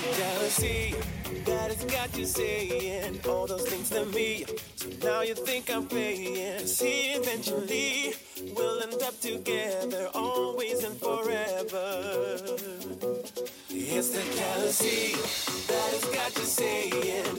the jealousy that has got you saying all those things to me. So now you think I'm playing. See, eventually we'll end up together, always and forever. It's the jealousy that has got you saying